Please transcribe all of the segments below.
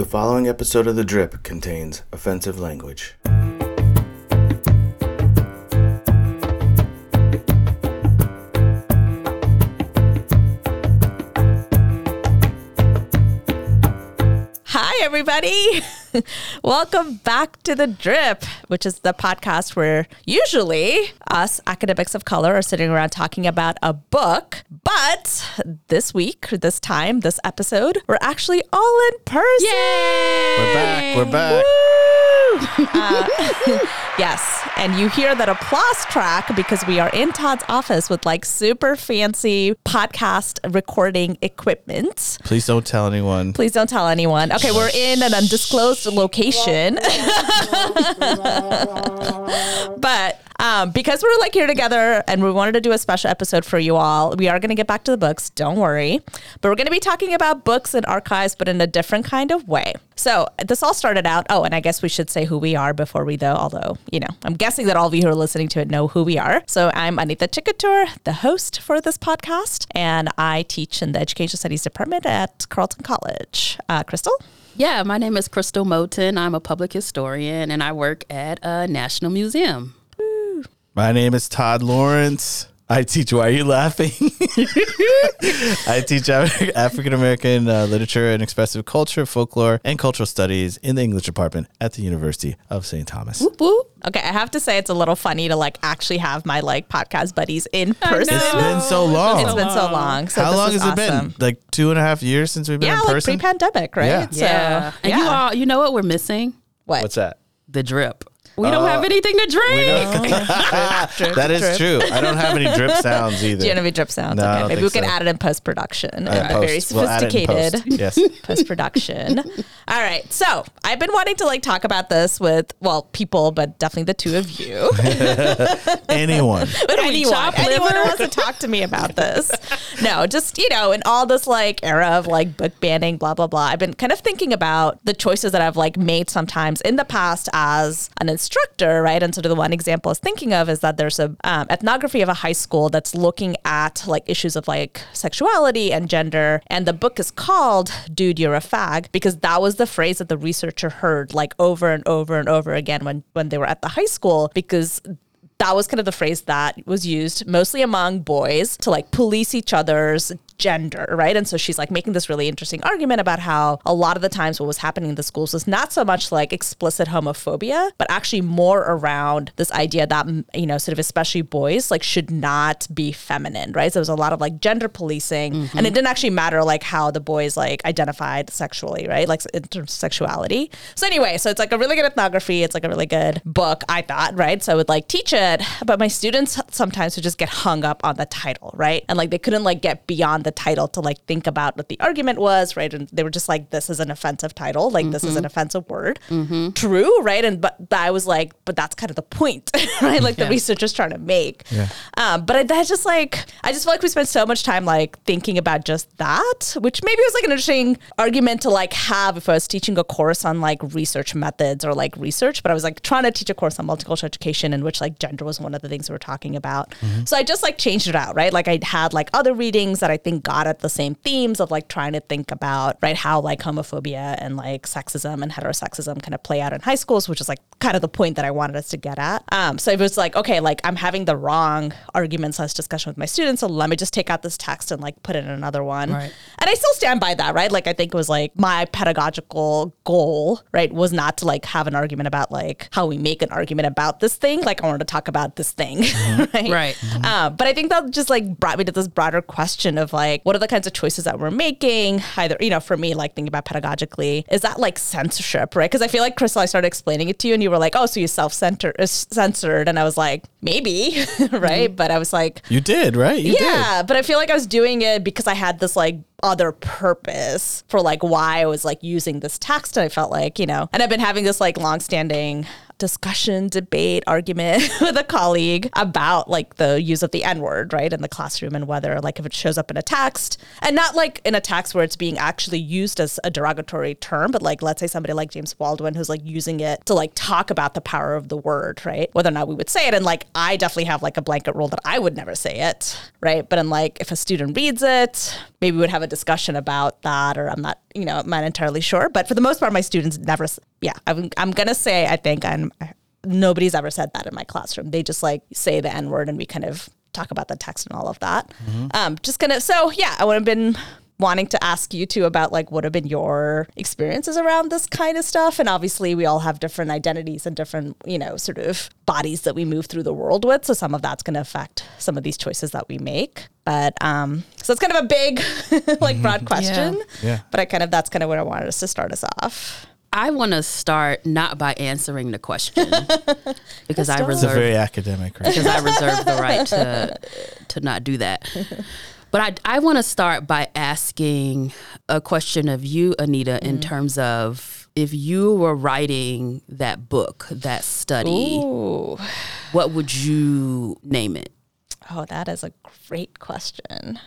The following episode of The Drip contains offensive language. Hi, everybody. Welcome back to The Drip, which is the podcast where usually us academics of color are sitting around talking about a book. But this week, this time, this episode, we're actually all in person. We're back. We're back. Uh, yes. And you hear that applause track because we are in Todd's office with like super fancy podcast recording equipment. Please don't tell anyone. Please don't tell anyone. Okay, we're in an undisclosed location. but um, because we're like here together and we wanted to do a special episode for you all, we are going to get back to the books. Don't worry. But we're going to be talking about books and archives, but in a different kind of way. So this all started out. Oh, and I guess we should say who we are before we go, although, you know, I'm guessing that all of you who are listening to it know who we are. So I'm Anita Chikkatur, the host for this podcast, and I teach in the Education Studies Department at Carleton College. Uh, Crystal? Yeah, my name is Crystal Moten. I'm a public historian and I work at a national museum. My name is Todd Lawrence. I teach. Why are you laughing? I teach African American uh, literature and expressive culture, folklore, and cultural studies in the English department at the University of St. Thomas. Whoop, whoop. Okay, I have to say it's a little funny to like actually have my like podcast buddies in person. It's been so long. It's been so long. So How long was has it been? Like two and a half years since we've been Yeah, in like person. pre-pandemic, right? Yeah. So, yeah. And you all, you know what we're missing? what? What's that? The drip. We don't have anything to drink. that is true. I don't have any drip sounds either. Do you have any drip sounds? No, I okay, don't maybe think we can so. add it in post production. Uh, and very post. We'll add it in sophisticated post. Yes. post production. All right, so I've been wanting to like talk about this with well people, but definitely the two of you. Anyone. anyone, chop anyone who liver? wants to talk to me about this. No, just you know, in all this like era of like book banning, blah blah blah. I've been kind of thinking about the choices that I've like made sometimes in the past as an instructor, right? And sort of the one example I was thinking of is that there's a um, ethnography of a high school that's looking at like issues of like sexuality and gender, and the book is called "Dude, You're a Fag" because that was the phrase that the researcher heard like over and over and over again when when they were at the high school because that was kind of the phrase that was used mostly among boys to like police each other's gender, right? And so she's like making this really interesting argument about how a lot of the times what was happening in the schools was not so much like explicit homophobia, but actually more around this idea that, you know, sort of especially boys like should not be feminine, right? So there was a lot of like gender policing mm-hmm. and it didn't actually matter like how the boys like identified sexually, right? Like in terms of sexuality. So anyway, so it's like a really good ethnography. It's like a really good book, I thought, right? So I would like teach it, but my students sometimes would just get hung up on the title, right? And like they couldn't like get beyond the title to like think about what the argument was, right? And they were just like, this is an offensive title, like this is an mm-hmm. offensive word. Mm-hmm. True, right? And but I was like, but that's kind of the point, right? Like the researcher's trying to make. Um, but I, that just like I just feel like we spent so much time like thinking about just that, which maybe was like an interesting argument to like have if I was teaching a course on like research methods or like research. But I was like trying to teach a course on multicultural education in which like gender was one of the things we were talking about. Mm-hmm. So I just like changed it out, right? Like I had like other readings that I think got at the same themes of like trying to think about right how like homophobia and like sexism and heterosexism kind of play out in high schools, which is like kind of the point that I wanted us to get at. Um, so it was like, okay, like I'm having the wrong argument slash discussion with my students, so let me just take out this text and like put in another one. Right. And I still stand by that, right? Like I think it was like my pedagogical goal, right, was not to like have an argument about like how we make an argument about this thing. Like I wanted to talk about this thing, right? Right. Um, but I think that just like brought me to this broader question of like, what are the kinds of choices that we're making? Either, you know, for me, like thinking about pedagogically, is that like censorship, right? Because I feel like, Crystal, I started explaining it to you and you were like, oh, so you self uh, censored. And I was like, maybe, right? Mm-hmm. But I was like, You did, right? You did. yeah, but I feel like I was doing it because I had this like other purpose for like why I was like using this text. And I felt like, you know, and I've been having this like longstanding discussion, debate, argument with a colleague about like the use of the N word, right, in the classroom and whether like if it shows up in a text and not like in a text where it's being actually used as a derogatory term, but like let's say somebody like James Baldwin who's like using it to like talk about the power of the word, right? Whether or not we would say it. And like I definitely have like a blanket rule that I would never say it, right? But in like if a student reads it, maybe we would have a discussion about that, or I'm not, you know, I'm not entirely sure. But for the most part, my students never, yeah, I'm, I'm gonna say I think I'm nobody's ever said that in my classroom. They just like say the N word and we kind of talk about the text and all of that. Um, just gonna so yeah, I would have been wanting to ask you too about like what have been your experiences around this kind of stuff. And obviously we all have different identities and different you know sort of bodies that we move through the world with. So some of that's going to affect some of these choices that we make. But um so it's kind of a big like broad question. Yeah. but i kind of that's kind of what i wanted us to start us off I want to start not by answering the question because I Let's It's a reserve very academic, right? because I reserve the right to to not do that. But I I want to start by asking a question of you, Anita, in mm-hmm. terms of if you were writing that book, that study, Ooh. what would you name it? Oh, that is a great question.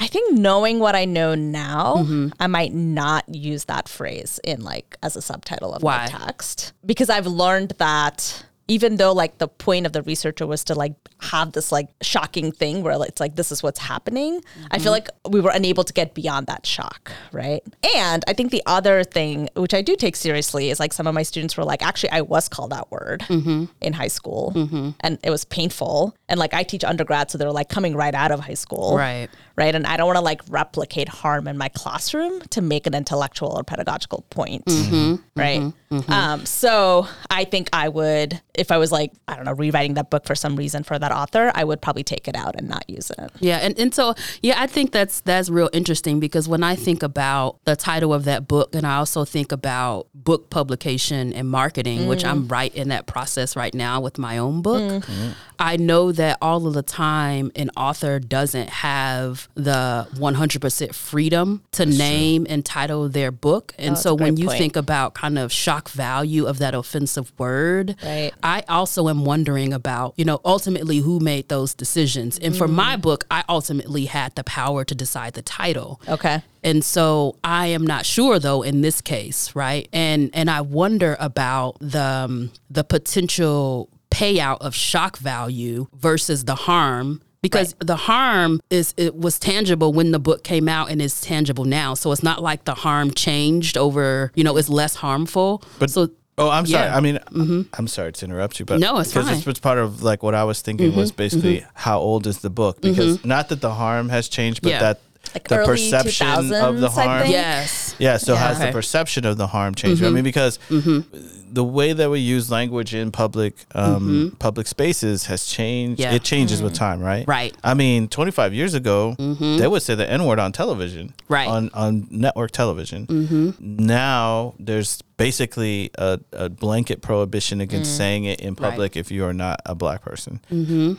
I think knowing what I know now, Mm-hmm. I might not use that phrase in like as a subtitle of Why? my text because I've learned that even though like the point of the researcher was to like have this like shocking thing where it's like this is what's happening, I Mm-hmm. feel like we were unable to get beyond that shock, right? And I think the other thing which I do take seriously is like some of my students were like, actually, I was called that word Mm-hmm. in high school, and it was painful. And like I teach undergrad, so they're like coming right out of high school, Right. Right? And I don't want to like replicate harm in my classroom to make an intellectual or pedagogical point, mm-hmm. right? Mm-hmm. Mm-hmm. Um, so I think I would, if I was like, I don't know, rewriting that book for some reason for that author, I would probably take it out and not use it. Yeah, and, and so yeah, I think that's that's real interesting because when I think about the title of that book, and I also think about book publication and marketing, which mm. I'm right in that process right now with my own book. Mm. I know that all of the time an author doesn't have the 100% freedom to name and title their book, and that's so when you point. think about kind of shock value of that offensive word, Right. I also am wondering about, you know, ultimately who made those decisions. And for my book, I ultimately had the power to decide the title. Okay. And so I am not sure though in this case, right? And and I wonder about the um, the potential payout of shock value versus the harm because the harm is it was tangible when the book came out and is tangible now. So it's not like the harm changed over, you know, it's less harmful. But so Oh, I'm sorry. Yeah. I mean, mm-hmm. I'm sorry to interrupt you, but No, it's because fine. it's, it's part of like what I was thinking was mm-hmm. basically mm-hmm. how old is the book? Because not that the harm has changed, but Yeah. that Like the early perception of the harm. think. yes. Yeah, so has the perception of the harm changed? I mm-hmm. mean, because mm-hmm. the way that we use language in public um, mm-hmm. public spaces has changed. Yeah. It changes with time, right? Right. I mean, 25 years ago, they would say the N word on television, Right. On on network television. Now there's basically a, a blanket prohibition against mm. saying it in public if you are not a black person.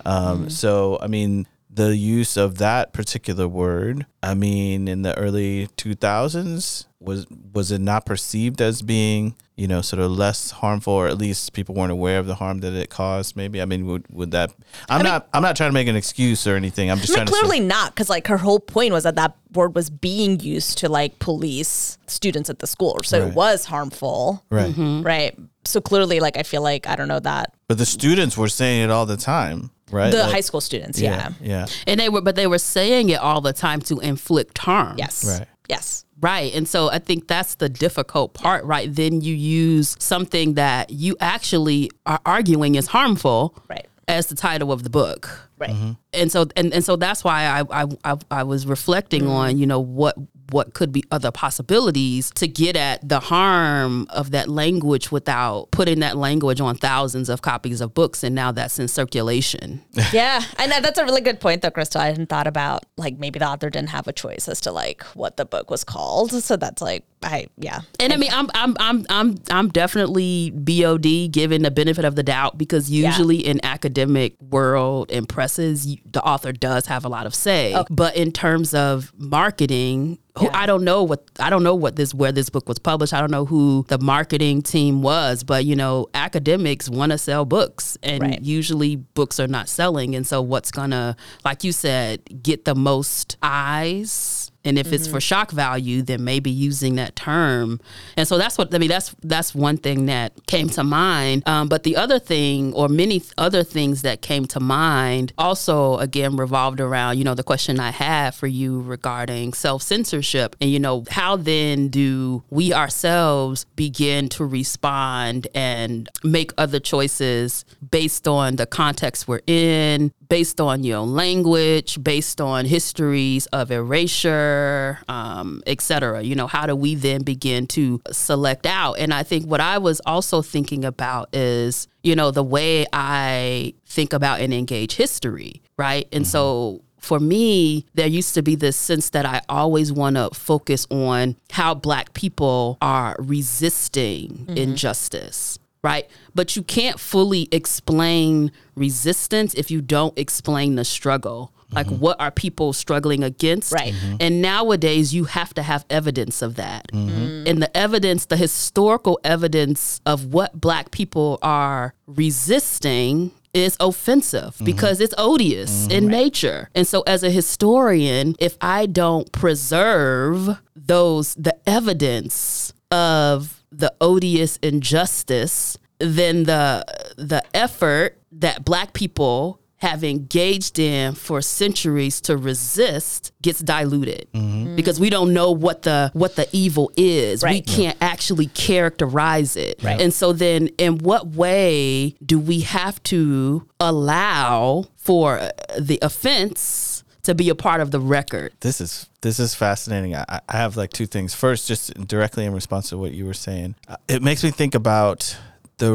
Um, So, I mean, the use of that particular word, I mean, in the early 2000s, was was it not perceived as being, you know, sort of less harmful, or at least people weren't aware of the harm that it caused? Maybe. I mean, would would that? I'm not. I'm not trying to make an excuse or anything. I'm just I mean, trying clearly. Say, not, because like her whole point was that that word was being used to like police students at the school, so Right. it was harmful, right. Mm-hmm. right? So clearly, like I feel like I don't know that But the students were saying it all the time, right? the Like- high school students, yeah, Yeah. And they were but they were saying it all the time to inflict harm. yes, Right. yes, Right. And so I think that's the difficult part, right? Then you use something that you actually are arguing is harmful right, as the title of the book. right. Mm-hmm. And so and, and so that's why I I, I, I was reflecting on, you know, what what could be other possibilities to get at the harm of that language without putting that language on thousands of copies of books and now that's in circulation. yeah, and that's a really good point, though, Crystal. I hadn't thought about like maybe the author didn't have a choice as to like what the book was called. So that's like, I yeah, And I mean, I'm I'm I'm I'm I'm definitely BOD given the benefit of the doubt because usually in academic world and presses, the author does have a lot of say. But in terms of marketing, who Yeah. I don't know what I don't know what this where this book was published. I don't know who the marketing team was, but you know, academics want to sell books, and Right. usually books are not selling. And so, what's gonna, like you said, get the most eyes? And if it's for shock value, then maybe using that term. And so that's what I mean. That's that's one thing that came to mind. Um, but the other thing, or many other things that came to mind, also again revolved around you know the question I had for you regarding self censorship, and you know how then do we ourselves begin to respond and make other choices based on the context we're in, based on your know language, based on histories of erasure, um, etc. You know, how do we then begin to select out? And I think what I was also thinking about is you know the way I think about and engage history, right? And so for me, there used to be this sense that I always want to focus on how Black people are resisting injustice, right? But you can't fully explain resistance if you don't explain the struggle. Like, mm-hmm. what are people struggling against? Right. Mm-hmm. And nowadays, you have to have evidence of that. Mm-hmm. And the evidence, the historical evidence of what Black people are resisting is offensive because it's odious in nature. And so as a historian, if I don't preserve those the evidence of the odious injustice, then the the effort that black people have engaged in for centuries to resist gets diluted mm-hmm. because we don't know what the what the evil is. We can't actually characterize it. And so then in what way do we have to allow for the offense to be a part of the record? This is this is fascinating. I, I have like two things. First, just directly in response to what you were saying, uh, it makes me think about the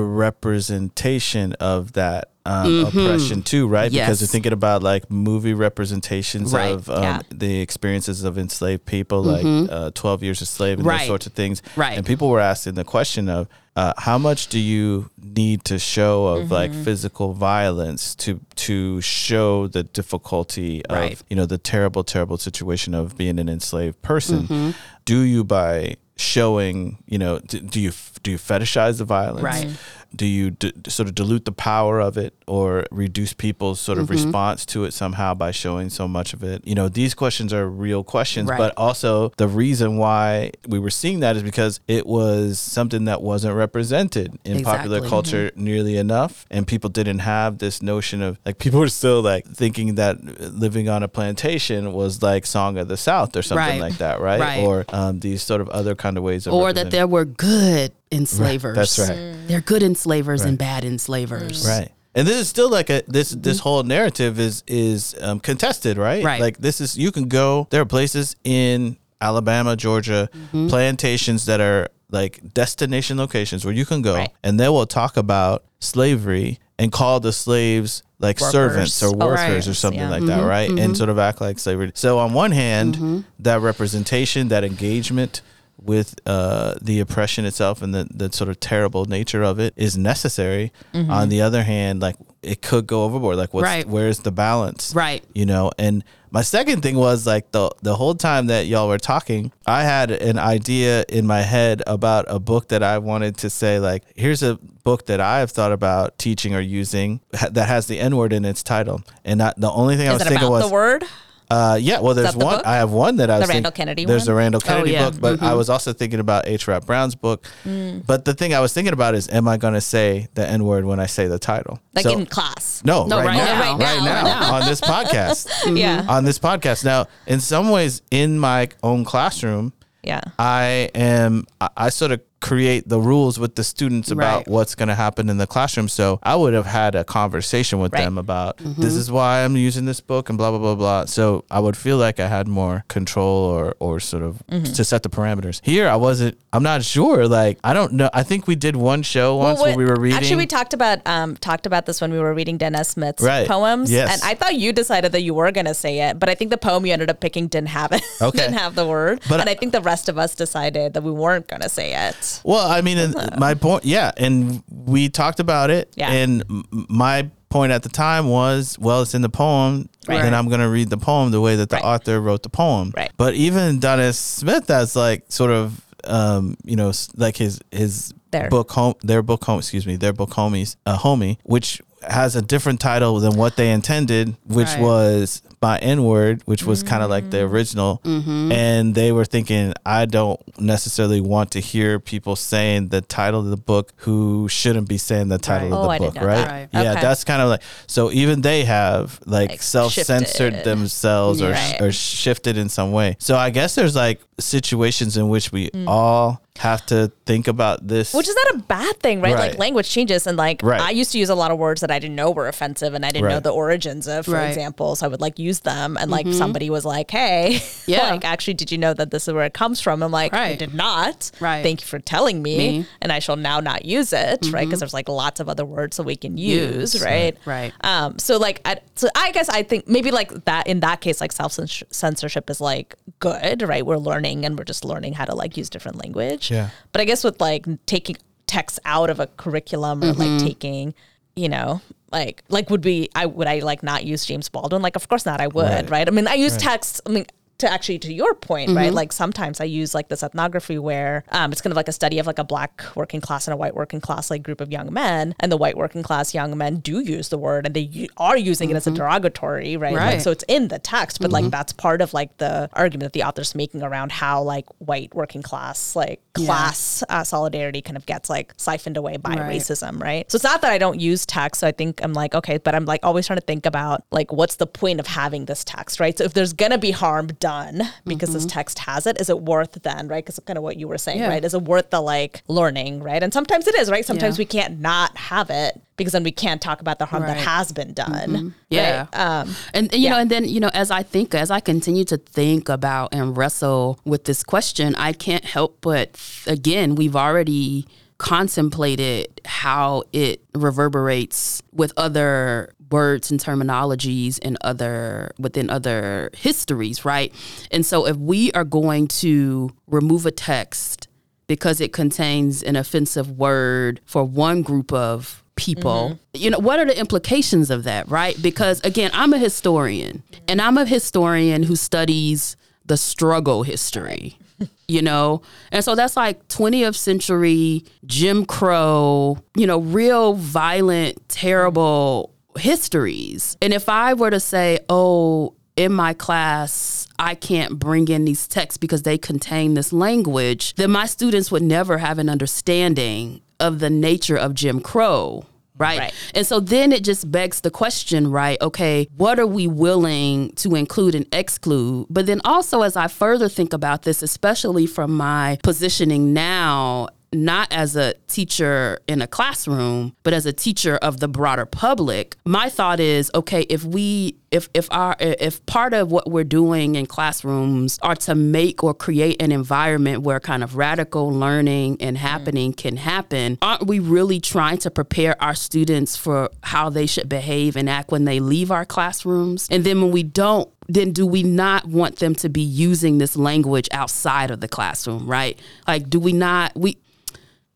representation of that um, oppression too, right? Because Mm-hmm. You're thinking about like movie representations Right. of um, Yeah. the experiences of enslaved people, like uh, Twelve Years a Slave and Mm-hmm. Right. those sorts of things. Right. And people were asking the question of uh, how much do you need to show of like Mm-hmm. physical violence to to show the difficulty of Right. you know the terrible terrible situation of being an enslaved person Mm-hmm. do you by showing you know do, do you do you fetishize the violence Right. Do you d- sort of dilute the power of it or reduce people's sort Mm-hmm. of response to it somehow by showing so much of it you know these questions are real questions Right. but also the reason why we were seeing that is because it was something that wasn't represented in popular Exactly. culture nearly enough and people didn't have this notion of like people were still like thinking that living on a plantation was like song of the south or something Right. like that right, Right. or um, these sort of other kind of ways of Or that there were good enslavers. that's right. Mm. They're good enslavers and bad enslavers. Mm. Right. And this is still like a this this whole narrative is is um, contested, right? Right. Like this is you can go. There are places in Alabama, Georgia, mm-hmm. plantations that are like destination locations where you can go, Right. and they will talk about slavery and call the slaves like Workers. servants or Oh, workers or something Yeah. like that, mm-hmm. right? And mm-hmm. sort of act like slavery. So on one hand, that representation, that engagement with uh, the oppression itself and the, the sort of terrible nature of it is necessary. On the other hand, like it could go overboard. Like, what's Right. where's the balance? Right. You know. And my second thing was like the the whole time that y'all were talking, I had an idea in my head about a book that I wanted to say like, here's a book that I have thought about teaching or using that has the N word in its title. And I, the only thing I was thinking about was the word? Uh, yeah, well, there's the one. book? I have one that I was The Randall think- Kennedy There's one? a Randall oh, Kennedy yeah. book, but mm-hmm. I was also thinking about H. Rap Brown's book. Mm. But the thing I was thinking about is, am I going to say the N word when I say the title? Like So- in class. no, No, right, right now, now. right Right now, now. on this podcast, Yeah. Mm-hmm. on this podcast. Now, in some ways, in my own classroom, Yeah. I am I, I sort of create the rules with the students about Right. what's going to happen in the classroom. So I would have had a conversation with Right. them about this is why I'm using this book and blah blah blah blah. So I would feel like I had more control or or sort of to set the parameters. Here I wasn't. I'm not sure. Like I don't know. I think we did one show once what- where we were reading. Actually, we talked about um talked about this when we were reading Danez Smith's Right. poems. Yes. And I thought you decided that you were going to say it, but I think the poem you ended up picking didn't have it. Okay. didn't have the word. But- and I think the rest of us decided that we weren't going to say it. Well, I mean, and my point, yeah, and we talked about it, Yeah. and my point at the time was, well, it's in the poem. Right. Then I'm going to read the poem the way that the Right. author wrote the poem. Right. But even Danez Smith, that's like sort of, um, you know, like his his Their. book home, their book home, excuse me, their book homies, uh, homie, which has a different title than what they intended, which Right. was by N word, which was kind of like Mm. the original. Mm-hmm. And they were thinking, I don't necessarily want to hear people saying the title of the book who shouldn't be saying the title Right. of Oh, the didn't book, right? Right. Yeah, Okay. that's kind of like so. Even they have like, Like, self-censored themselves or or shifted in some way. So I guess there's like situations in which we all have to think about this. Which is not a bad thing, right? Right. Like language changes, and like Right. I used to use a lot of words that I didn't know were offensive, and I didn't know the origins of, for Right. example. So I would like use them, and like somebody was like, "Hey, Yeah. like actually, did you know that this is where it comes from?" I'm like, "I did not." Right. Thank you for telling me, Me. and I shall now not use it, right? Because there's like lots of other words that we can use, Use. right? Right. Um. So like, I, so I guess I think maybe like that in that case, like self censorship is like good, right? We're learning, and we're just learning how to like use different language. Yeah. But I guess with like taking text out of a curriculum or like mm-hmm. taking, you know, like like would be I would I like not use James Baldwin? Like of course not, I would, Right. right? I mean I use text. I mean to actually to your point, right? Like sometimes I use like this ethnography where um, it's kind of like a study of like a black working class and a white working class like group of young men, and the white working class young men do use the word and they u- are using it as a derogatory, right? Like, Right. so it's in the text, but like that's part of like the argument that the author's making around how like white working class like class uh, solidarity kind of gets like siphoned away by Right. racism, right? So it's not that I don't use text. So I think I'm like okay, but I'm like always trying to think about like what's the point of having this text, right? So if there's gonna be harm done because this text has it, is it worth then, right? Because kind of what you were saying, Yeah. right? Is it worth the like learning, right? And sometimes it is, right? Sometimes Yeah. we can't not have it because then we can't talk about the harm that has been done. Yeah. right? Um, And and, you know, and then you know, as I think, as I continue to think about and wrestle with this question, I can't help but again, we've already contemplated how it reverberates with other words and terminologies and other within other histories, right? And so if we are going to remove a text because it contains an offensive word for one group of people. Mm-hmm. You know, what are the implications of that, right? Because again, I'm a historian and I'm a historian who studies the struggle history. You know, and so that's like 20th century Jim Crow, you know, real violent, terrible histories. And if I were to say, oh, in my class, I can't bring in these texts because they contain this language, then my students would never have an understanding of the nature of Jim Crow. Right? Right. And so then it just begs the question, right? Okay, what are we willing to include and exclude? But then also, as I further think about this, especially from my positioning now not as a teacher in a classroom, but as a teacher of the broader public, my thought is okay, if we if if our if part of what we're doing in classrooms are to make or create an environment where kind of radical learning and mm. happening can happen, aren't we really trying to prepare our students for how they should behave and act when they leave our classrooms? And then when we don't then do we not want them to be using this language outside of the classroom, right? Like, do we not, we,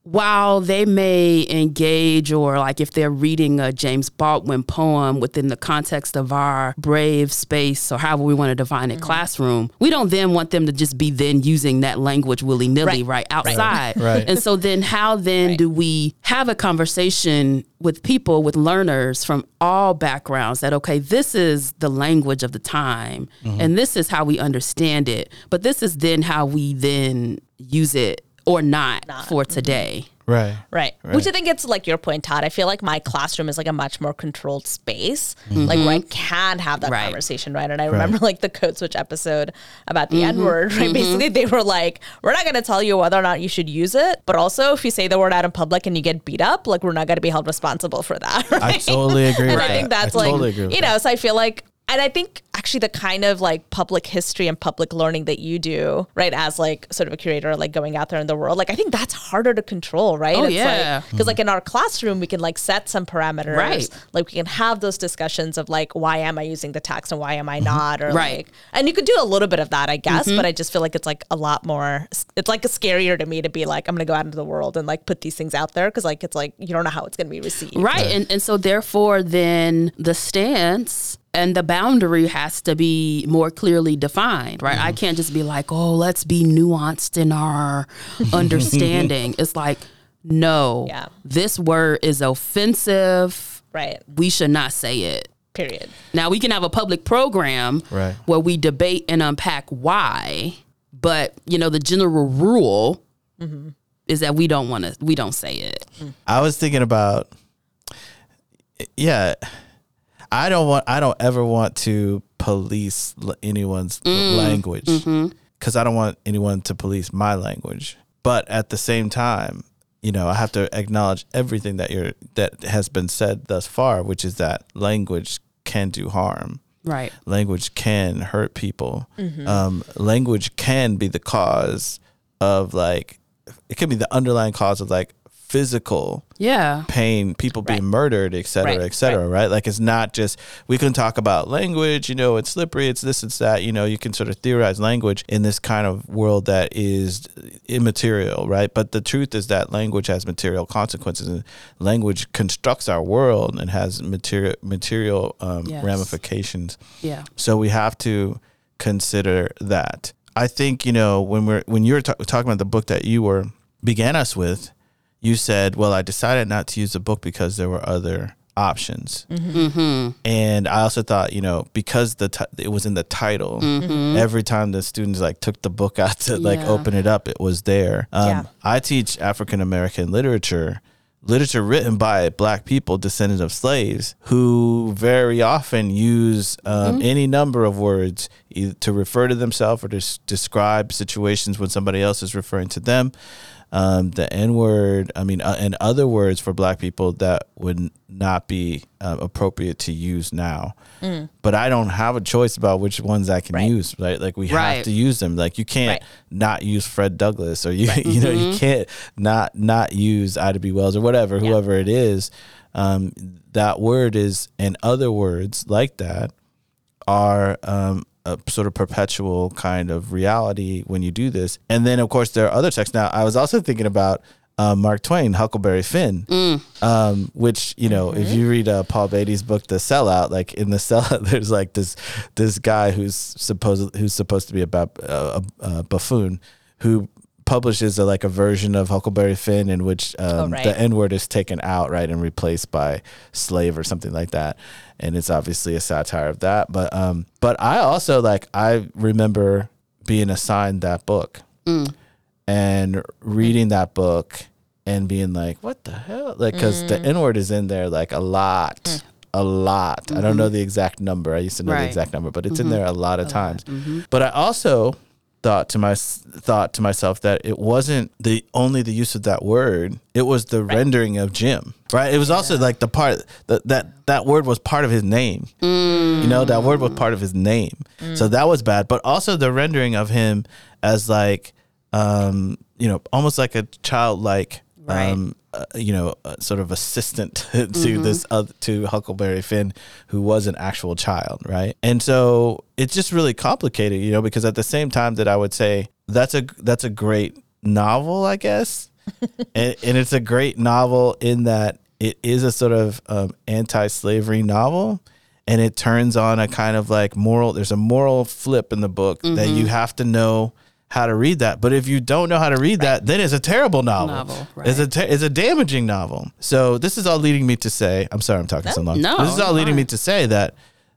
while they may engage or like if they're reading a James Baldwin poem within the context of our brave space or however we want to define it mm-hmm. classroom, we don't then want them to just be then using that language willy nilly Right. right. outside. Right. And so then how then do we have a conversation with people, with learners from all backgrounds that, okay, this is the language of the time mm-hmm. and this is how we understand it. But this is then how we then use it or not, for mm-hmm. today. Right. Right. Which I think it's like your point, Todd. I feel like my classroom is like a much more controlled space, mm-hmm. like where I mm-hmm. can have that Mm-hmm. Right. conversation, right? And I remember like the code switch episode about the N word, right? Basically, they were like, we're not going to tell you whether or not you should use it, but also if you say the word out in public and you get beat up, like we're not going to be held responsible for that. Right? I totally agree and with I that. think that's I like, totally agree with you that. know, so I feel like, and I think actually the kind of like public history and public learning that you do, right? As like sort of a curator, like going out there in the world, like I think that's harder to control, right? Oh, yeah. Because like in our classroom, we can like set some parameters, Right. Like we can have those discussions of like, why am I using the text and why am I not? Or Mm-hmm. Right. Mm-hmm. like, and you could do a little bit of that, I guess, but I just feel like it's like a lot more, it's like scarier to me to be like, I'm going to go out into the world and like put these things out there. Cause like, it's like, you don't know how it's going to be received. Right. And, and so, therefore, then the stance and the boundary has to be more clearly defined, right? I mm-hmm. can't just be like, oh, let's be nuanced in our understanding. it's like, no, Yeah. this word is offensive. Right. We should not say it. Period. Now, we can have a public program Right. where we debate and unpack why, but, you know, the general rule mm-hmm. is that we don't want to, we don't say it. Mm. I was thinking about, yeah, I don't want, I don't ever want to police l- anyone's l- mm, language mm-hmm. because I don't want anyone to police my language. But at the same time, you know, I have to acknowledge everything that you're that has been said thus far, which is that language can do harm. Right. Language can hurt people. Mm-hmm. Um, language can be the cause of like, it can be the underlying cause of like physical Yeah. pain, people being murdered, et cetera, Right, et cetera, right. Like it's not just we can talk about language, you know, it's slippery, it's this, it's that, you know, you can sort of theorize language in this kind of world that is immaterial, right? But the truth is that language has material consequences and language constructs our world and has material material um, Yes. ramifications. Yeah. So we have to consider that. I think you know when we're when you were ta- talking about the book that you were began us with, you said, "Well, I decided not to use the book because there were other options." And I also thought, you know, because the ti- it was in the title, every time the students like took the book out to like Yeah. open it up, it was there. Um, Yeah. I teach African American literature, literature written by black people, descendants of slaves, who very often use um, any number of words either to refer to themselves or to s- describe situations when somebody else is referring to them. Um, the N word, I mean, uh, and other words for black people that would not be uh, appropriate to use now. But I don't have a choice about which ones I can Right. use, right? Like we have to use them. Like you can't Right. not use Fred Douglass or you you know you can't not not use Ida B Wells or whatever whoever it is. Um, that word is and other words like that are um, a sort of perpetual kind of reality when you do this. And then of course there are other texts. Now I was also thinking about uh, Mark Twain, Huckleberry Finn, um, which you know if you read uh, Paul Beatty's book, The Sellout, like in the Sellout, there's like this this guy who's supposed who's supposed to be a, bab- uh, a buffoon who publishes a, like a version of Huckleberry Finn in which oh, um, right. the N word is taken out, right, and replaced by slave or something like that. And it's obviously a satire of that. But um, but I also like I remember being assigned that book mm. and reading that book and being like, what the hell? Like, because the mm. N word is in there like a lot. Mm. A lot. I don't mm-hmm. know the exact number. I used to know the exact number, but it's in mm-hmm. there a lot of times. Mm-hmm. But I also thought to my thought to myself that it wasn't the only the use of that word it was the rendering of jim right? It was also like the part that that that word was part of his name. You know that word was part of his name. So that was bad but also the rendering of him as like um you know almost like a childlike Right. um uh, you know uh, sort of assistant to this other, to Huckleberry Finn who was an actual child right? And so it's just really complicated you know because at the same time that I would say that's a that's a great novel I guess. And, and it's a great novel in that it is a sort of um, anti-slavery novel and it turns on a kind of like moral there's a moral flip in the book that you have to know how to read that. But if you don't know how to read that then it's a terrible novel, Novel, right. it's a ter- it's a damaging novel. So this is all leading me to say i'm sorry i'm talking so long. no, this is all leading me to say that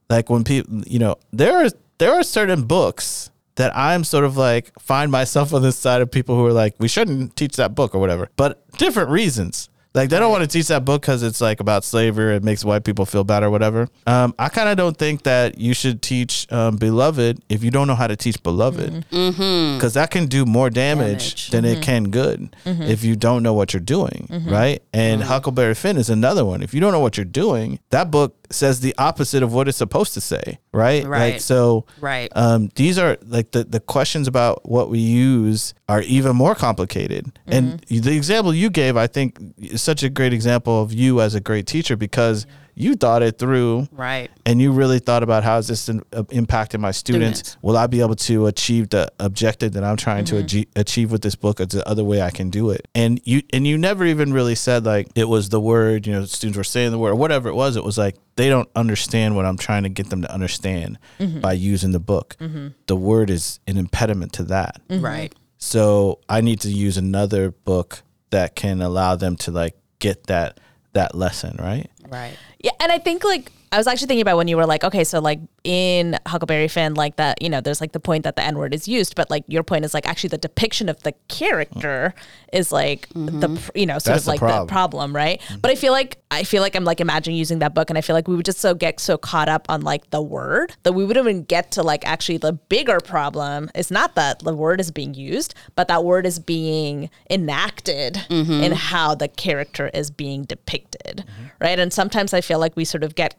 like when people you know there are there are certain books that I'm sort of like find myself on this side of people who are like we shouldn't teach that book or whatever. But different reasons Like they don't want to teach that book because it's like about slavery. It makes white people feel bad or whatever. Um, I kind of don't think that you should teach um, Beloved if you don't know how to teach Beloved, because that can do more damage, Damage. than it can good if you don't know what you're doing, right? And Huckleberry Finn is another one. If you don't know what you're doing, that book says the opposite of what it's supposed to say, right? Like Right. so, Right. um, these are like the, the questions about what we use are even more complicated. And the example you gave, I think, is such a great example of you as a great teacher because you thought it through Right. and you really thought about how is this in, uh, impacting my students? Students. Will I be able to achieve the objective that I'm trying to mm-hmm. achieve, achieve with this book? Or the other way I can do it? And you and you never even really said like it was the word. You know, students were saying the word or whatever it was. It was like they don't understand what I'm trying to get them to understand mm-hmm. by using the book. Mm-hmm. The word is an impediment to that. Right. So I need to use another book that can allow them to like get that that lesson, right? Right. Yeah, and I think like I was actually thinking about when you were like, okay, so like in Huckleberry Finn, like that, you know, there's like the point that the N word is used, but like your point is like actually the depiction of the character is like the mm-hmm. you know sort That's of the like problem. the problem, right? Mm-hmm. But I feel like I feel like I'm like imagining using that book, and I feel like we would just so get so caught up on like the word that we wouldn't even get to like actually the bigger problem is not that the word is being used, but that word is being enacted mm-hmm. in how the character is being depicted, right? And sometimes I feel like we sort of get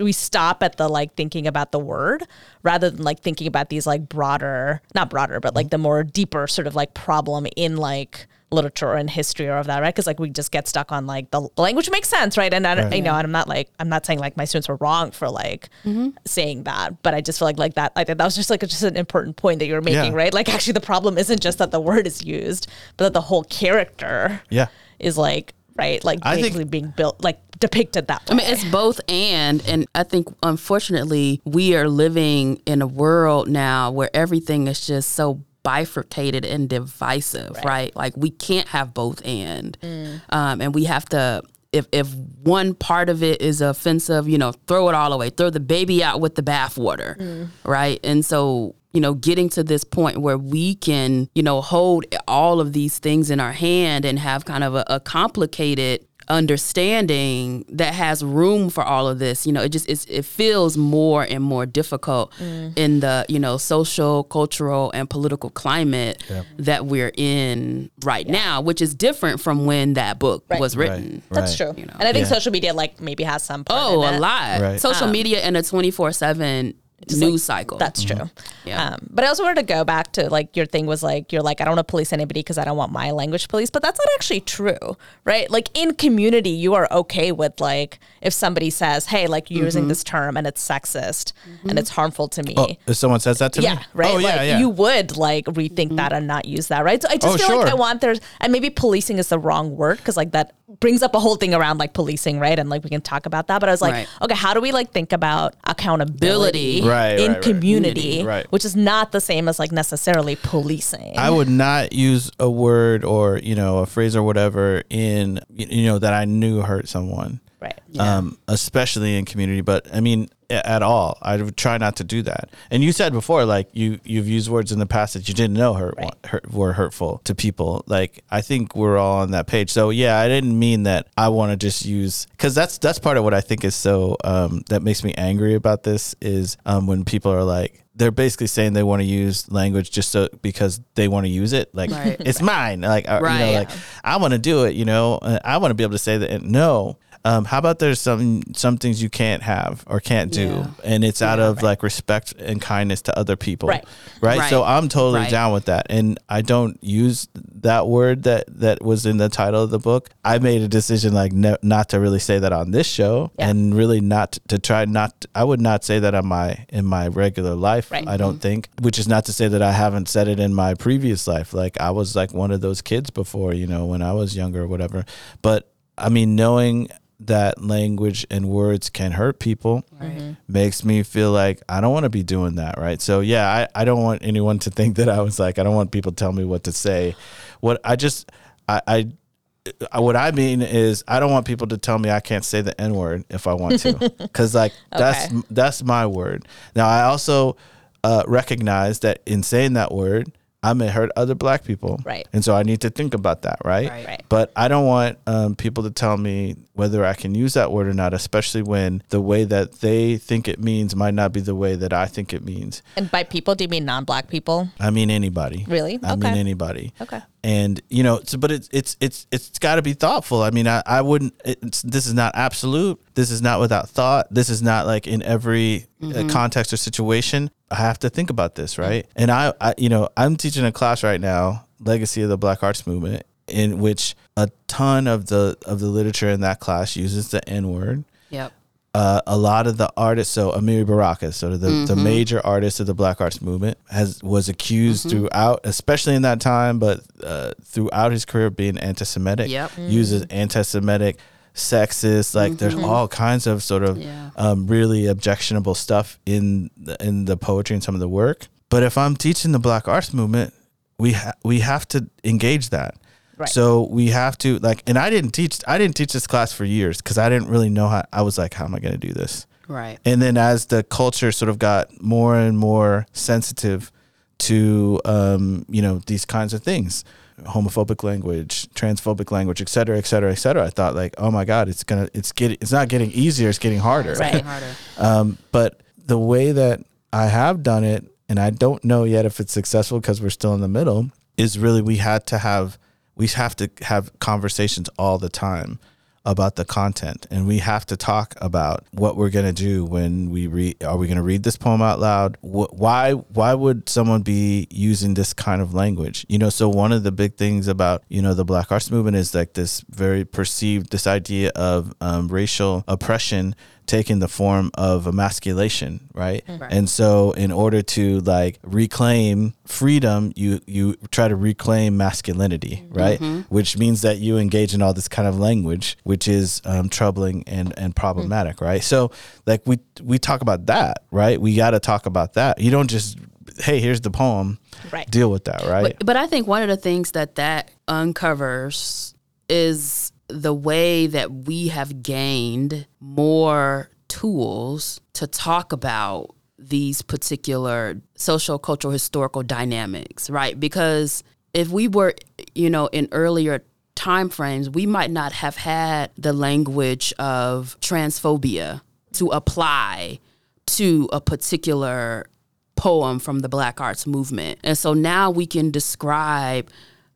we stop at the like thinking about the word rather than like thinking about these like broader not broader but like the more deeper sort of like problem in like literature and history or of that right because like we just get stuck on like the language makes sense right and I, Right. you know and i'm not like i'm not saying like my students were wrong for like mm-hmm. saying that but i just feel like like that i think that was just like just an important point that you were making Yeah. right like actually the problem isn't just that the word is used but that the whole character Yeah. is like right like I think- basically being built like depicted that way I mean, it's both and, and I think unfortunately we are living in a world now where everything is just so bifurcated and divisive, right? Like we can't have both and, um, and we have to. If if one part of it is offensive, you know, throw it all away, throw the baby out with the bathwater, right? And so you know, getting to this point where we can, you know, hold all of these things in our hand and have kind of a, a complicated understanding that has room for all of this you know it just it's, it feels more and more difficult mm. in the you know social cultural and political climate that we're in right now which is different from when that book was written That's Right. true. And I think Yeah. social media like maybe has some part oh in a it. lot Right. social um, media and a 24-7 news cycle That's mm-hmm. true. Yeah. Um, but I also wanted to go back to like your thing was like you're like I don't want to police anybody because I don't want my language police, but that's not actually true, right? Like in community, you are okay with like if somebody says, "Hey, like you're using mm-hmm. this term and it's sexist and mm-hmm. it's harmful to me." Oh, if someone says that to yeah, me, right. Oh yeah, like, yeah. You would like rethink that and not use that, right? So I just Oh, feel like. I want there's and maybe policing is the wrong word because like that brings up a whole thing around like policing, right? And like we can talk about that. But I was like, Right. okay, how do we like think about accountability Right, in right, community, Right. which is not the same as like necessarily policing. I would not use a word or you know a phrase or whatever in you know that I knew hurt someone. right. um, especially in community. But I mean, at all, I would try not to do that. And you said before, like you you've used words in the past that you didn't know hurt, Right. hurt were hurtful to people. Like I think we're all on that page. So yeah, I didn't mean that. I want to just use because that's that's part of what I think is so um, that makes me angry about this is um, when people are like. They're basically saying they want to use language just so because they want to use it. Like Right. it's mine. Like uh, you know, like I want to do it, you know. uh, I want to be able to say that. No, um, how about there's some some things you can't have or can't do, Yeah. and it's out of like respect and kindness to other people, Right. Right. So I'm totally Right. down with that, and I don't use that word that that was in the title of the book. I made a decision like no, not to really say that on this show, Yeah. and really not to try not. I would not say that on my in my regular life. Right. I don't think, which is not to say that I haven't said it in my previous life. Like I was like one of those kids before, you know, when I was younger or whatever. But I mean, knowing that language and words can hurt people makes me feel like I don't want to be doing that, right? So yeah, I, I don't want anyone to think that I was like I don't want people to tell me what to say. What I just I, I I- what I mean is I don't want people to tell me I can't say the N word if I want to, because like that's that's my word. Now I also uh, recognize that in saying that word, I may hurt other black people. Right. And so I need to think about that, right? Right. Right. But I don't want um, people to tell me whether I can use that word or not, especially when the way that they think it means might not be the way that I think it means. And by people, do you mean non-black people? I mean anybody. Really? I mean anybody. Okay. And you know, so, but it's it's it's it's got to be thoughtful. I mean, I, I wouldn't. It's, this is not absolute. This is not without thought. This is not like in every uh, context or situation. I have to think about this, right? And I, I, you know, I'm teaching a class right now, Legacy of the Black Arts Movement, in which a ton of the of the literature in that class uses the N word Yep. uh, a lot of the artists, so Amiri Baraka, so the, the major artist of the Black Arts Movement, has was accused throughout, especially in that time, but uh, throughout his career, of being anti-Semitic. Yep. uses anti-Semitic, sexist, like there's all kinds of sort of Yeah. um, really objectionable stuff in the, in the poetry and some of the work. But if I'm teaching the Black Arts Movement, we ha- we have to engage that. Right. So we have to like, and I didn't teach. I didn't teach this class for years because I didn't really know how. I was like, how am I going to do this? Right. And then as the culture sort of got more and more sensitive to, um, you know, these kinds of things, homophobic language, transphobic language, et cetera, et cetera, et cetera, I thought like, oh my God, it's gonna, it's getting, it's not getting easier, it's getting harder. Right. Harder. Um, but the way that I have done it, and I don't know yet if it's successful because we're still in the middle, is really we had to have we have to have conversations all the time about the content and we have to talk about what we're going to do when we read are we going to read this poem out loud? Wh- why why would someone be using this kind of language? You know so one of the big things about you know the black arts movement is like this very perceived this idea of um, racial oppression taking the form of emasculation right? Mm. Right. and so in order to like reclaim freedom you you try to reclaim masculinity mm-hmm. right? Mm-hmm. Which means that you engage in all this kind of language which is um, troubling and and problematic right? So like we we talk about that right? We got to talk about that. You don't just hey here's the poem. Right. deal with that right? But, but I think one of the things that that uncovers is the way that we have gained more tools to talk about these particular social, cultural, historical dynamics, right? Because if we were, you know, in earlier time frames, we might not have had the language of transphobia to apply to a particular poem from the Black Arts Movement, and so now we can describe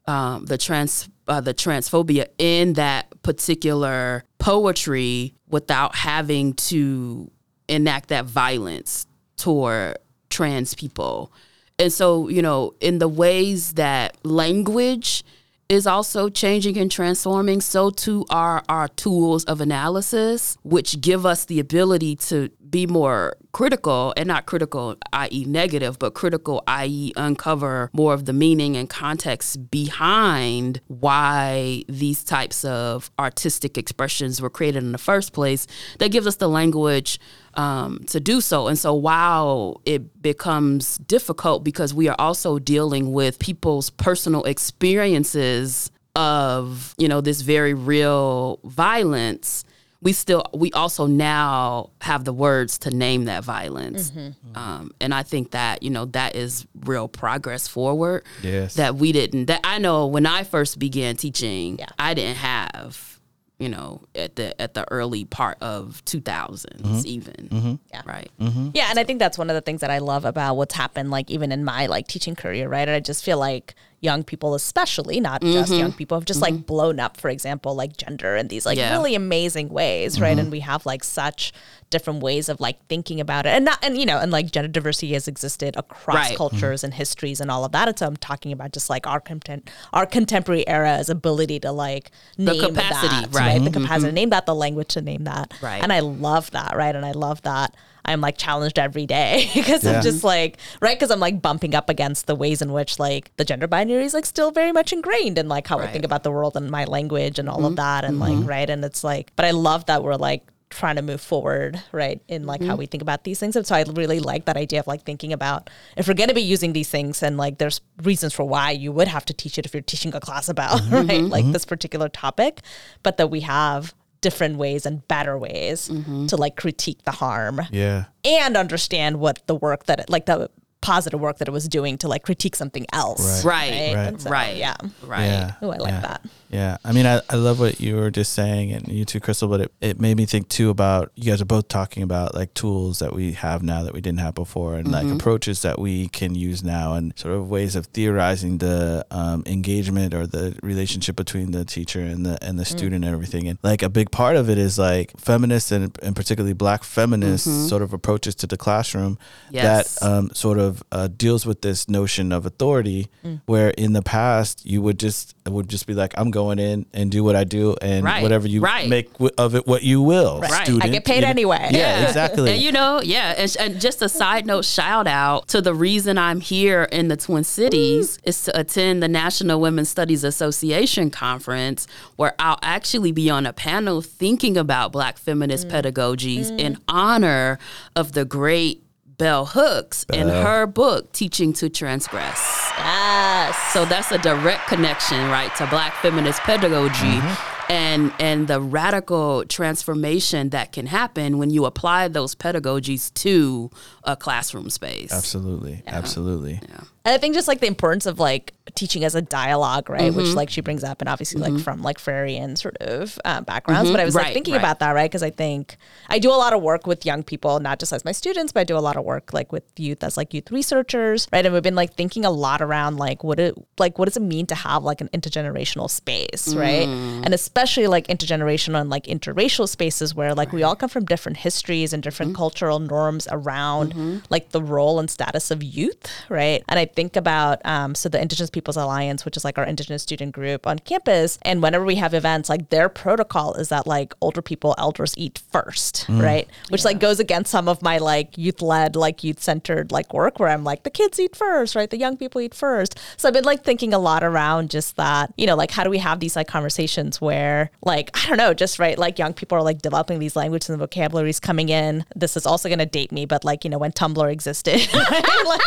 um, the trans uh, the transphobia in that particular poetry without having to enact that violence toward trans people. And so, you know, in the ways that language is also changing and transforming, so too are our tools of analysis, which give us the ability to be more critical and not critical, i.e., negative, but critical, i.e., uncover more of the meaning and context behind why these types of artistic expressions were created in the first place. That gives us the language um, to do so. And so while it becomes difficult because we are also dealing with people's personal experiences of, you know, this very real violence, we still, we also now have the words to name that violence. Um, and I think that, you know, that is real progress forward Yes. that we didn't, that I know when I first began teaching, Yeah. I didn't have you know, at the at the early part of 2000s even. Yeah. Right. Mm-hmm. Yeah, and I think that's one of the things that I love about what's happened, like even in my like teaching career, right? And I just feel like young people, especially not just mm-hmm. young people, have just like mm-hmm. blown up, for example, like gender in these like Yeah. really amazing ways, right? And mm-hmm. we have like such different ways of like thinking about it, and not and you know, and like gender diversity has existed across Right. cultures and histories and all of that. And so I'm talking about just like our content, our contemporary era's ability to like name capacity, that, right. The capacity to name that, the language to name that, Right. And I love that, right? And I love that I'm like challenged every day because Yeah. I'm just like, right? Because I'm like bumping up against the ways in which like the gender binary is like still very much ingrained in like how I think about the world and my language and all of mm-hmm. that. And like, mm-hmm. right. And it's like, but I love that we're like, trying to move forward right in like how mm-hmm. we think about these things and so i really like that idea of like thinking about if we're going to be using these things and like there's reasons for why you would have to teach it if you're teaching a class about right like this particular topic but that we have different ways and better ways mm-hmm. to like critique the harm yeah. and understand what the work that it, like the positive work that it was doing to like critique something else. Right. Right. And so, Right. Yeah. Right. Yeah. Oh, I like yeah. that. Yeah. I mean, I, I love what you were just saying and you too, Crystal, but it, it made me think too about you guys are both talking about like tools that we have now that we didn't have before and like approaches that we can use now and sort of ways of theorizing the um, engagement or the relationship between the teacher and the and the student and everything. And like a big part of it is like feminists and, and particularly black feminists sort of approaches to the classroom Yes. that um, sort of uh, deals with this notion of authority mm. where in the past you would just would just be like i'm going in and do what i do and Right, whatever you right. make w- of it what you will Right. I student I get paid you know? anyway. yeah, exactly And you know, yeah. And, and just a side note shout out to the reason I'm here in the Twin Cities is to attend the National Women's Studies Association conference, where I'll actually be on a panel thinking about Black feminist mm. pedagogies in mm. honor of the great Bell Hooks in her book, Teaching to Transgress. Yes. So that's a direct connection, right, to black feminist pedagogy mm-hmm. and and the radical transformation that can happen when you apply those pedagogies to a classroom space. absolutely absolutely And I think just like the importance of like teaching as a dialogue, right? Which mm-hmm. like she brings up, and obviously like mm-hmm. from like Freirean sort of uh, backgrounds. But I mm-hmm. was like thinking right. about that, right? Because I think I do a lot of work with young people, not just as my students, but I do a lot of work like with youth as like youth researchers, right? And we've been like thinking a lot around like what it like what does it mean to have like an intergenerational space, right? Mm. And especially like intergenerational and like interracial spaces where like we all come from different histories and different cultural norms around like the role and status of youth, right? And I think about um, so the Indigenous Peoples Alliance, which is like our Indigenous student group on campus, and whenever we have events, like their protocol is that like older people, elders eat first, right? Which like goes against some of my like youth led, like youth centered like work where I'm like the kids eat first, right? The young people eat first. So I've been like thinking a lot around just that, you know, like how do we have these like conversations where like I don't know, just right, like young people are like developing these languages and vocabularies coming in. This is also going to date me, but like you know when Tumblr existed, right? like,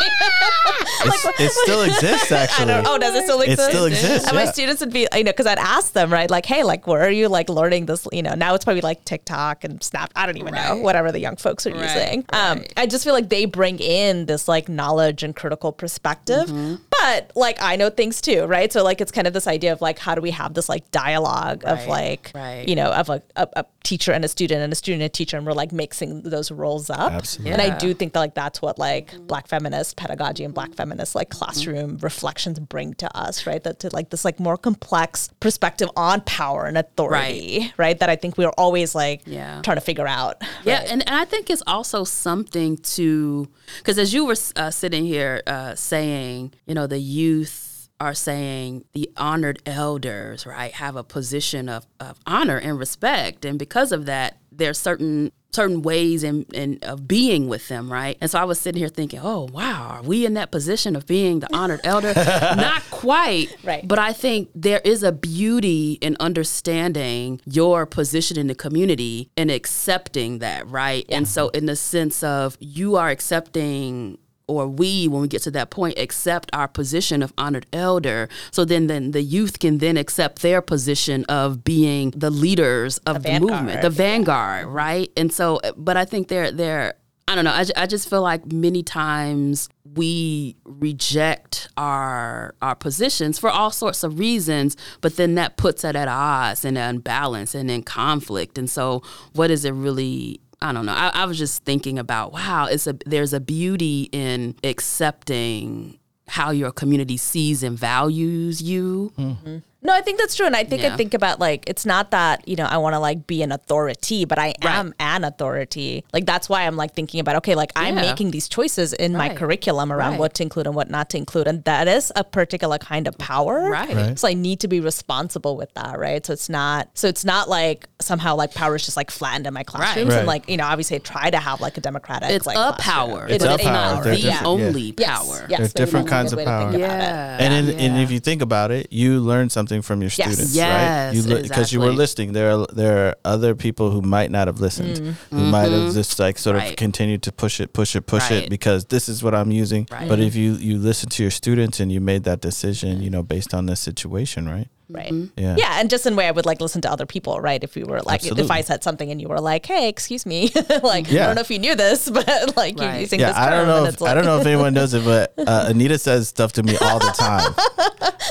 It's- it still exists actually I don't, oh, does it still exist? It exist? still exists, And my students would be, you know, because I'd ask them, right, like, hey, like, where are you like learning this? You know, now it's probably like TikTok and Snap. I don't even know, whatever the young folks are Right, using. Um, right. I just feel like they bring in this like knowledge and critical perspective, Mm-hmm. but like I know things too, right? So like it's kind of this idea of like how do we have this like dialogue of like, right. you know, of a, a, a teacher and a student and a student and a teacher, and we're like mixing those roles up. Absolutely. And I do think that like that's what like black feminist pedagogy and black feminist like Mm-hmm. classroom reflections bring to us, right? That to like this like more complex perspective on power and authority, right? That I think we are always like Yeah. trying to figure out. Yeah, right? and, and I think it's also something to because as you were uh, sitting here uh, saying, you know, the youth are saying the honored elders, right, have a position of, of honor and respect, and because of that, there's certain certain ways in, in of being with them, right? And so I was sitting here thinking, oh wow, are we in that position of being the honored elder? Not quite, Right. But I think there is a beauty in understanding your position in the community and accepting that, right? And so, in the sense of you are accepting. Or we, when we get to that point, accept our position of honored elder. So then, then the youth can then accept their position of being the leaders of the, movement, the vanguard, right? And so, uh, but I think they're they're I don't know. I, I just feel like many times we reject our our positions for all sorts of reasons, but then that puts it at odds and unbalance and in conflict. And so, what is it really? I don't know. I, I was just thinking about wow. It's a there's a beauty in accepting how your community sees and values you. Mm-hmm. No, I think that's true. And I think I think about like it's not that, you know, I want to like be an authority, but I am an authority. Like that's why I'm like thinking about, okay, like I'm Yeah. making these choices in my curriculum around Right. what to include and what not to include. And that is a particular kind of power. Right. Right. So I need to be responsible with that, right? So it's not so it's not like somehow like power is just like flattened in my classrooms. Right. And like, you know, obviously I try to have like a democratic It's like a classroom. power. It's but a it's power. not They're the different- yeah. only Yes, power. yes, There's different kinds of power. think about it. Yeah. and in, and if you think about it, you learn something from your Yes. students, Yes, right? You because you were listening. There are there are other people who might not have listened, who might have just like sort of Mm-hmm. Continued to push it, push it, push it because this is what I'm using. Right. But if you you listen to your students and you made that decision, you know, based on this situation, right? Right. Yeah. Yeah. And just in a way I would like listen to other people, right? If we were like, if I said something and you were like, hey, excuse me, like, I don't know if you knew this, but like you're Right. using Yeah, this I don't know. If, it's I don't know if anyone knows it, but uh, Anita says stuff to me all the time.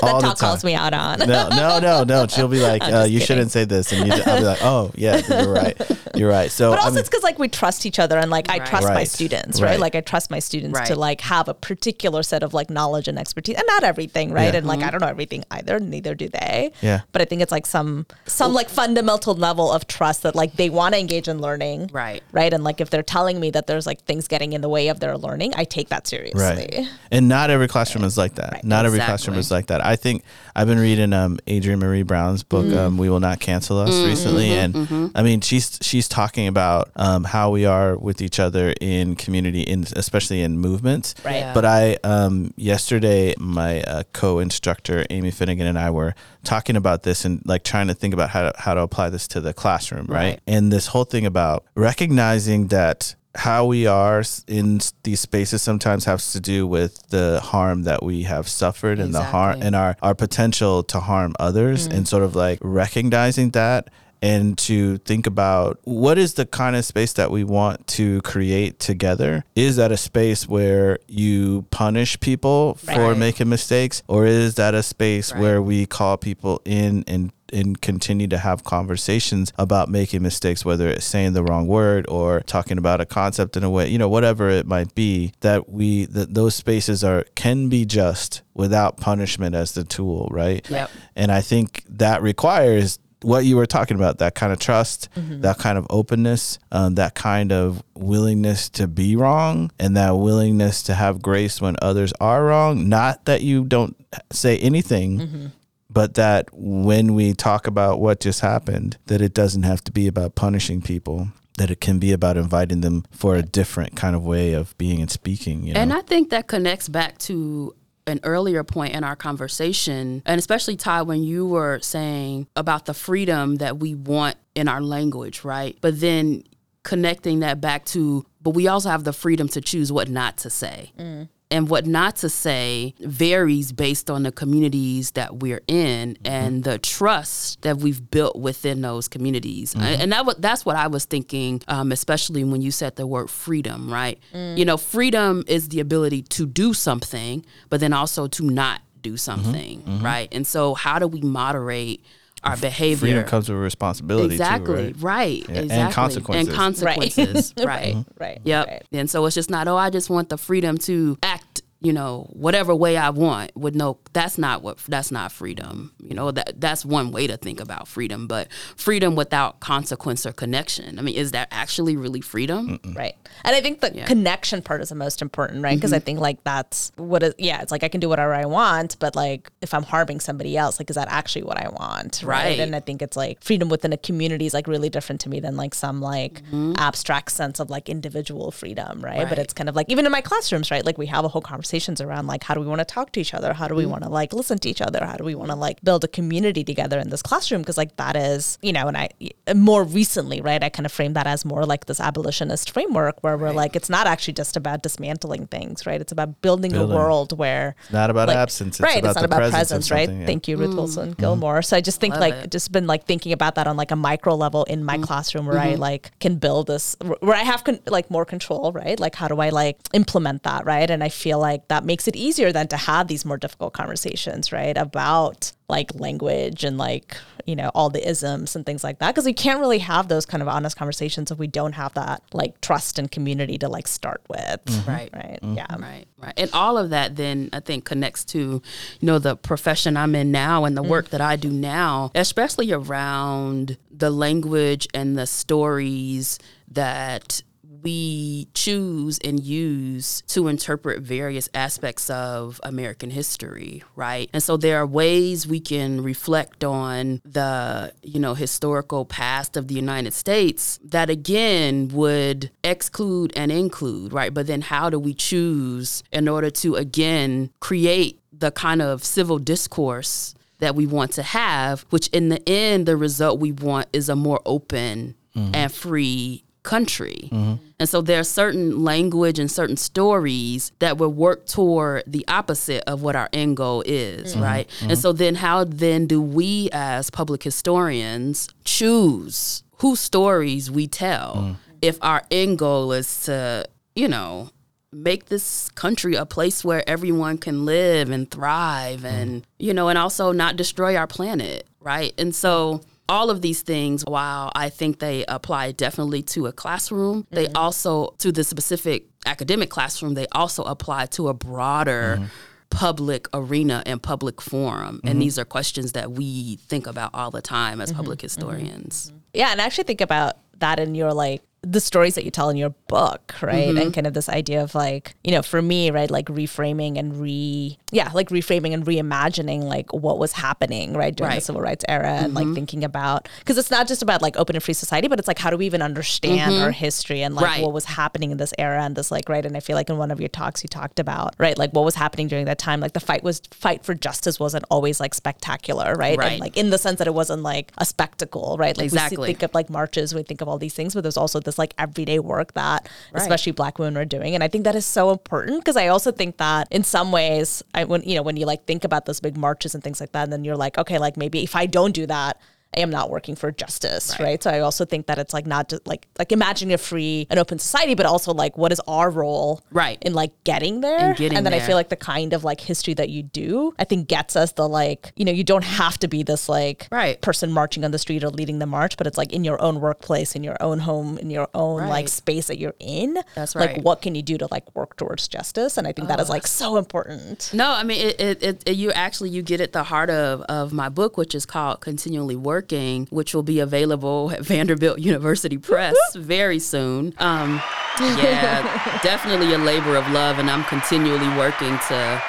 all the time. calls me out on. No, no, no, no. She'll be like, uh, "You kidding. shouldn't say this," and you, I'll be like, "Oh, yeah, you're right. You're right." So, But I also, mean, it's because like we trust each other, and like I Right. trust my students, right? Right. Like I trust my students to like have a particular set of like knowledge and expertise, and not everything, right? Yeah. And like I don't know everything either, neither do they. Yeah. But I think it's like some some like fundamental level of trust that like they want to engage in learning, Right. Right, and like if they're telling me that there's like things getting in the way of their learning, I take that seriously. Right. And not every classroom is like that. Not every classroom is like that. I think I've been reading um, Adrienne Maree Brown's book, Mm. um, "We Will Not Cancel Us," Mm-hmm, recently, and I mean, she's she's talking about um, how we are with each other in community, in especially in movements. Right. Yeah. But I um, yesterday, my uh, co-instructor Amy Finnegan and I were talking about this and like trying to think about how to, how to apply this to the classroom, right? Right. And this whole thing about recognizing that how we are in these spaces sometimes has to do with the harm that we have suffered and the harm and our our potential to harm others mm-hmm. and sort of like recognizing that and to think about what is the kind of space that we want to create together is that a space where you punish people for making mistakes or is that a space Right. where we call people in and and continue to have conversations about making mistakes, whether it's saying the wrong word or talking about a concept in a way, you know, whatever it might be, that we that those spaces are can be just without punishment as the tool, right? Yep. And I think that requires what you were talking about that kind of trust, that kind of openness, um, that kind of willingness to be wrong, and that willingness to have grace when others are wrong. Not that you don't say anything, but that when we talk about what just happened, that it doesn't have to be about punishing people. That it can be about inviting them for a different kind of way of being and speaking. You know? And I think that connects back to an earlier point in our conversation, and especially Ty, when you were saying about the freedom that we want in our language, right? But then connecting that back to, but we also have the freedom to choose what not to say. Mm. And what not to say varies based on the communities that we're in mm-hmm. and the trust that we've built within those communities. Mm-hmm. And that wa- that's what I was thinking, um, especially when you said the word freedom, right? Mm. You know, freedom is the ability to do something, but then also to not do mm-hmm. something, right? And so, how do we moderate our behavior? freedom comes with responsibility exactly, too, right? right? and exactly. consequences. And consequences, right? Right. Yep. Right. And so it's just not, oh, I just want the freedom to act, you know, whatever way I want. With no, that's not what that's not freedom. You know, that that's one way to think about freedom, but freedom without consequence or connection. I mean, is that actually really freedom? Right. And I think the connection part is the most important, right? Because I mm-hmm. think like that's what is, yeah, it's like I can do whatever I want, but like if I'm harming somebody else, like is that actually what I want? Right. Right. And I think it's like freedom within a community is like really different to me than like some like mm-hmm. abstract sense of like individual freedom, right? But it's kind of like even in my classrooms, right? Like we have a whole conversations around like how do we want to talk to each other? How do we mm. want to like listen to each other? How do we want to like build a community together in this classroom? Because like that is, you know, and I more recently, right, I kind of framed that as more like this abolitionist framework where we're like, it's not actually just about dismantling things, right? It's about building, Building. a world where It's not about like- absence. It's right? about it's not the about presence, presence, right? yeah. Thank you, Ruth mm. Wilson Gilmore. Mm. So I just think Love like it. just been like thinking about that on like a micro level in my classroom where I mm-hmm. like can build this where I have con- like more control, right? Like how do I like implement that, right? And I feel like that makes it easier than to have these more difficult conversations, right? About like language and like you know all the isms and things like that because we can't really have those kind of honest conversations if we don't have that like trust and community to like start with Right. right Mm-hmm. yeah Right, right. And all of that then I think connects to, you know, the profession I'm in now and the work that I do now, especially around the language and the stories that we choose and use to interpret various aspects of American history, right? And so there are ways we can reflect on the, you know, historical past of the United States that again would exclude and include, right? But then how do we choose in order to again create the kind of civil discourse that we want to have, which in the end, the result we want is a more open mm-hmm. and free country. Mm-hmm. And so there are certain language and certain stories that will work toward the opposite of what our end goal is, mm-hmm. right? And mm-hmm. so then how then do we as public historians choose whose stories we tell if our end goal is to, you know, make this country a place where everyone can live and thrive and you know and also not destroy our planet right? And so all of these things while i think they apply definitely to a classroom they mm-hmm. also to the specific academic classroom they also apply to a broader mm-hmm. public arena and public forum. And mm-hmm. these are questions that we think about all the time as public historians. Yeah, and I actually think about that in your like the stories that you tell in your book, right? And mm-hmm. kind of this idea of like, you know, for me, right, like reframing and re yeah, like reframing and reimagining like what was happening, right, during the civil rights era and like mm-hmm. thinking about because it's not just about like open and free society, but it's like how do we even understand mm-hmm. our history and like Right. what was happening in this era and this like right and I feel like in one of your talks you talked about, right, like what was happening during that time, like the fight was fight for justice wasn't always like spectacular, right? Right. And like in the sense that it wasn't like a spectacle, right? Like we Exactly. think of like marches, we think of all these things, but there's also this like everyday work that especially black women are doing. And I think that is so important because I also think that in some ways, I when you know, when you like think about those big marches and things like that, and then you're like, okay, like maybe if I don't do that, I am not working for justice, right. So I also think that it's like not just like like imagining a free and open society, but also like what is our role Right. in like getting there? getting and then I feel like the kind of like history that you do, I think gets us the like, you know, you don't have to be this like Right. person marching on the street or leading the march, but it's like in your own workplace, in your own home, in your own like space that you're in. That's right. Like what can you do to like work towards justice? And I think that is like so important. No, I mean it, it, it, You actually you get at the heart of of my book, which is called "Continually Working," which will be available at Vanderbilt University Press very soon. Um, yeah, definitely a labor of love, and I'm continually working to,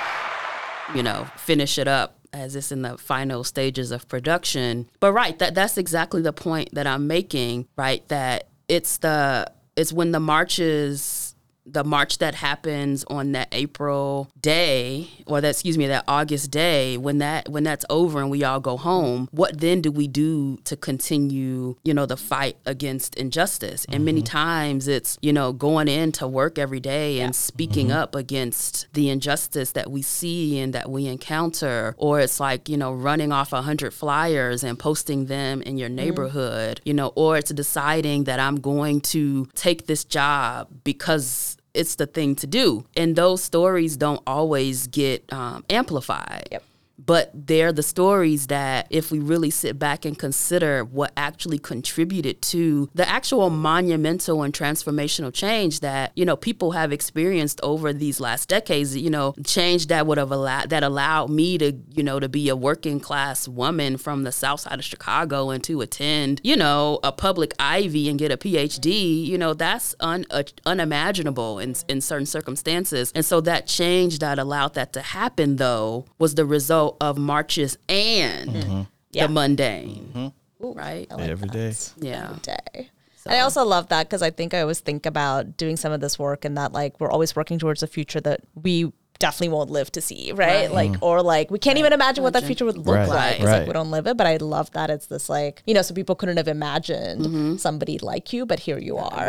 you know, finish it up as it's in the final stages of production. But right, that that's exactly the point that I'm making. Right, that it's the it's when the marches the march that happens on that April day or that excuse me that August day when that when that's over and we all go home what then do we do to continue you know the fight against injustice? And many mm-hmm. times it's you know going in to work every day and speaking mm-hmm. up against the injustice that we see and that we encounter or it's like you know running off a hundred flyers and posting them in your mm-hmm. neighborhood you know or it's deciding that I'm going to take this job because it's the thing to do. And those stories don't always get um, amplified. Yep. But they're the stories that, if we really sit back and consider what actually contributed to the actual monumental and transformational change that you know people have experienced over these last decades, you know, change that would have allowed that allowed me to you know to be a working class woman from the South Side of Chicago and to attend you know a public Ivy and get a PhD, you know, that's un, uh, unimaginable in in certain circumstances. And so that change that allowed that to happen, though, was the result of marches and mm-hmm. Yeah. the mundane, mm-hmm. right? Every day. Yeah. day. And I also love that because I think I always think about doing some of this work and that like we're always working towards a future that we definitely won't live to see, right? Right. Like or like we can't even imagine what that future would look Right, like. right. Like we don't live it, but I love that it's this like you know, so people couldn't have imagined Mm-hmm. somebody like you, but here you are,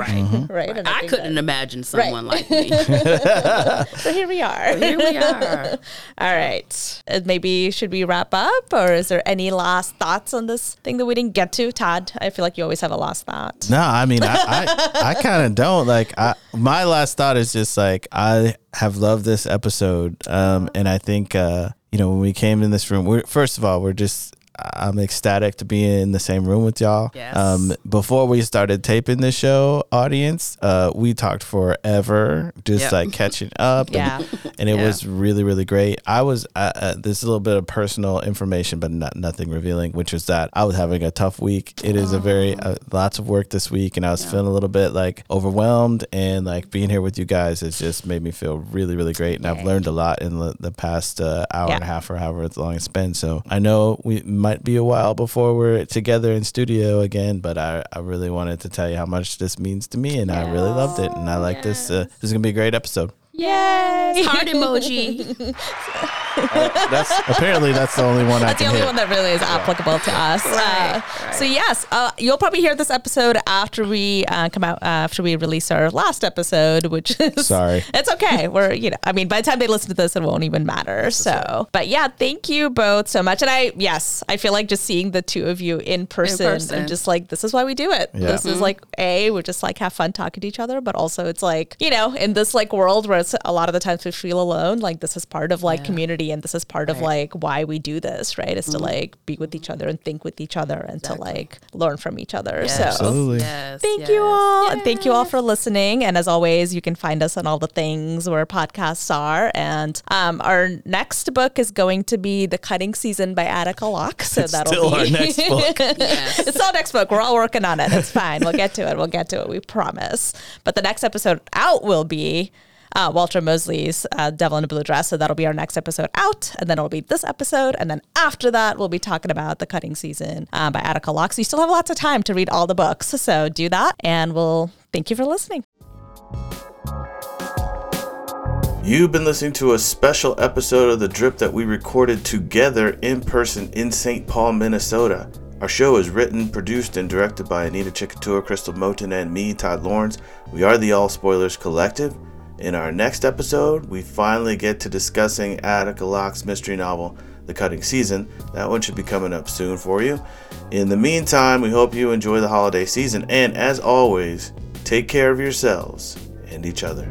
right? And I think couldn't that- imagine someone like me. so here we are. Here we are. All right. Uh, Maybe should we wrap up, or is there any last thoughts on this thing that we didn't get to, Todd? I feel like you always have a last thought. No, I mean, I, I, I kind of don't like. I, my last thought is just like I have loved this episode, um, and I think uh, you know when we came in this room, we're first of all we're just I'm ecstatic to be in the same room with y'all. Yes. Um, before we started taping this show, audience, uh, we talked forever, just Yep. like catching up. Yeah. And, and it Yeah. was really, really great. I was, uh, uh, this is a little bit of personal information, but not nothing revealing, which was that I was having a tough week. It is a very, uh, lots of work this week, and I was feeling a little bit like overwhelmed. And like being here with you guys has just made me feel really, really great. And I've learned a lot in the, the past uh, hour Yeah. and a half or however long it's been. So I know we might be a while before we're together in studio again, but I, I really wanted to tell you how much this means to me, and I really loved it. And I like this. Uh, this is gonna be a great episode. Yay! Heart emoji. that's apparently that's the only one I That's the only hit. one that really is applicable to us. Uh, So yes, uh, you'll probably hear this episode after we uh, come out, uh, after we release our last episode, which is Sorry. It's okay. We're you know, I mean, by the time they listen to this, it won't even matter. So, but yeah, thank you both so much. And I yes, I feel like just seeing the two of you in person, person. and just like this is why we do it. Yeah. This is like a we just like have fun talking to each other, but also it's like you know in this like world where it's a lot of the times we feel alone. Like this is part of like community, and this is part of like why we do this. Right? Is to like be with each other and think with each other and to like learn from each other. Yes. So. Absolutely. Yes. Thank yes. you all. And thank you all for listening. And as always, you can find us on all the things where podcasts are. And um, our next book is going to be The Cutting Season by Attica Locke. So It's that'll still be our next book. Yes. it's our next book. We're all working on it. It's fine. We'll get to it. We'll get to it. We promise. But the next episode out will be uh, Walter Mosley's uh, Devil in a Blue Dress. So that'll be our next episode out. And then it'll be this episode. And then after that, we'll be talking about The Cutting Season uh, by Attica Locke. So you still have lots of time to read all the books. So do that. And we'll thank you for listening. You've been listening to a special episode of The Drip that we recorded together in person in St. Paul, Minnesota. Our show is written, produced, and directed by Anita Chikkatur, Crystal Moten, and me, Todd Lawrence. We are the All Spoilers Collective. In our next episode, we finally get to discussing Attica Locke's mystery novel, The Cutting Season. That one should be coming up soon for you. In the meantime, we hope you enjoy the holiday season, and as always, take care of yourselves and each other.